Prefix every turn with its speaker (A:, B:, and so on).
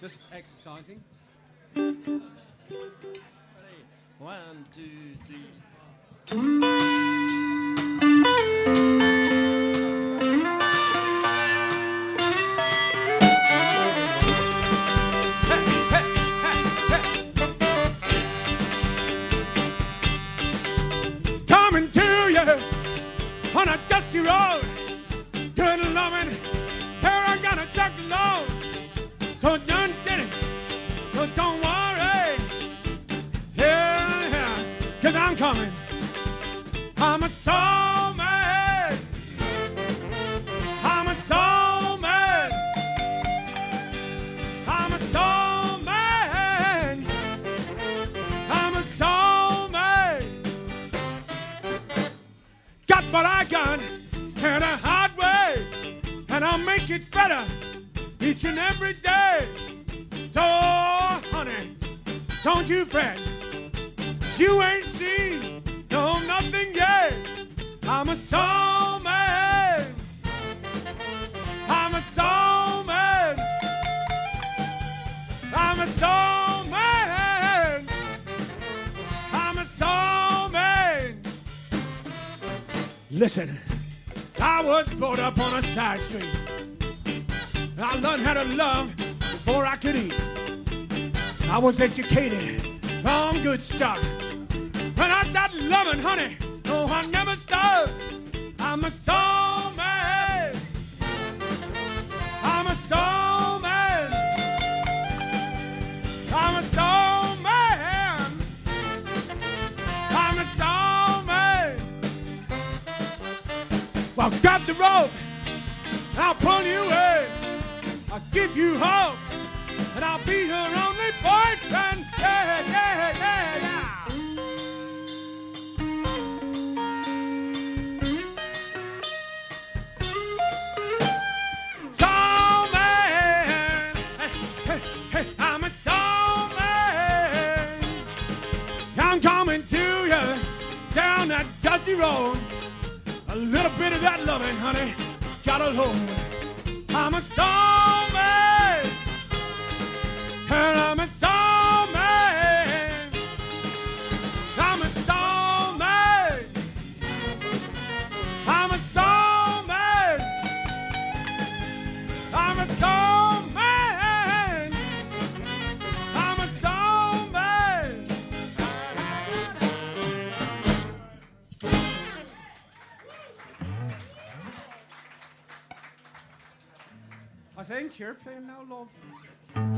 A: Just exercising.
B: One, two, three.
A: So don't get it. So don't worry. Yeah, yeah. Cause I'm coming. I'm a soul man. I'm a soul man. I'm a soul man. I'm a soul man. Got what I got in a hard way, and I'll make it better each and every day. So, honey, don't you fret. You ain't seen no nothing yet. I'm a soul man. I'm a soul man. I'm a soul man. I'm a soul man. Listen, I was brought up on a side street. I learned how to love before I could eat. I was educated from good start. When I started loving honey, no, I never stopped. I'm a soul man. I'm a soul man. I'm a soul man. I'm a soul man. Well, grab the rope. I'll pull you in. I'll give you hope. And I'll be your only boyfriend. Yeah, yeah, yeah, yeah. Soul man. Hey, hey, hey, I'm a soul man. I'm coming to you down that dusty road. A little bit of that loving, honey, got a load. I'm a soul I think you're playing now, love.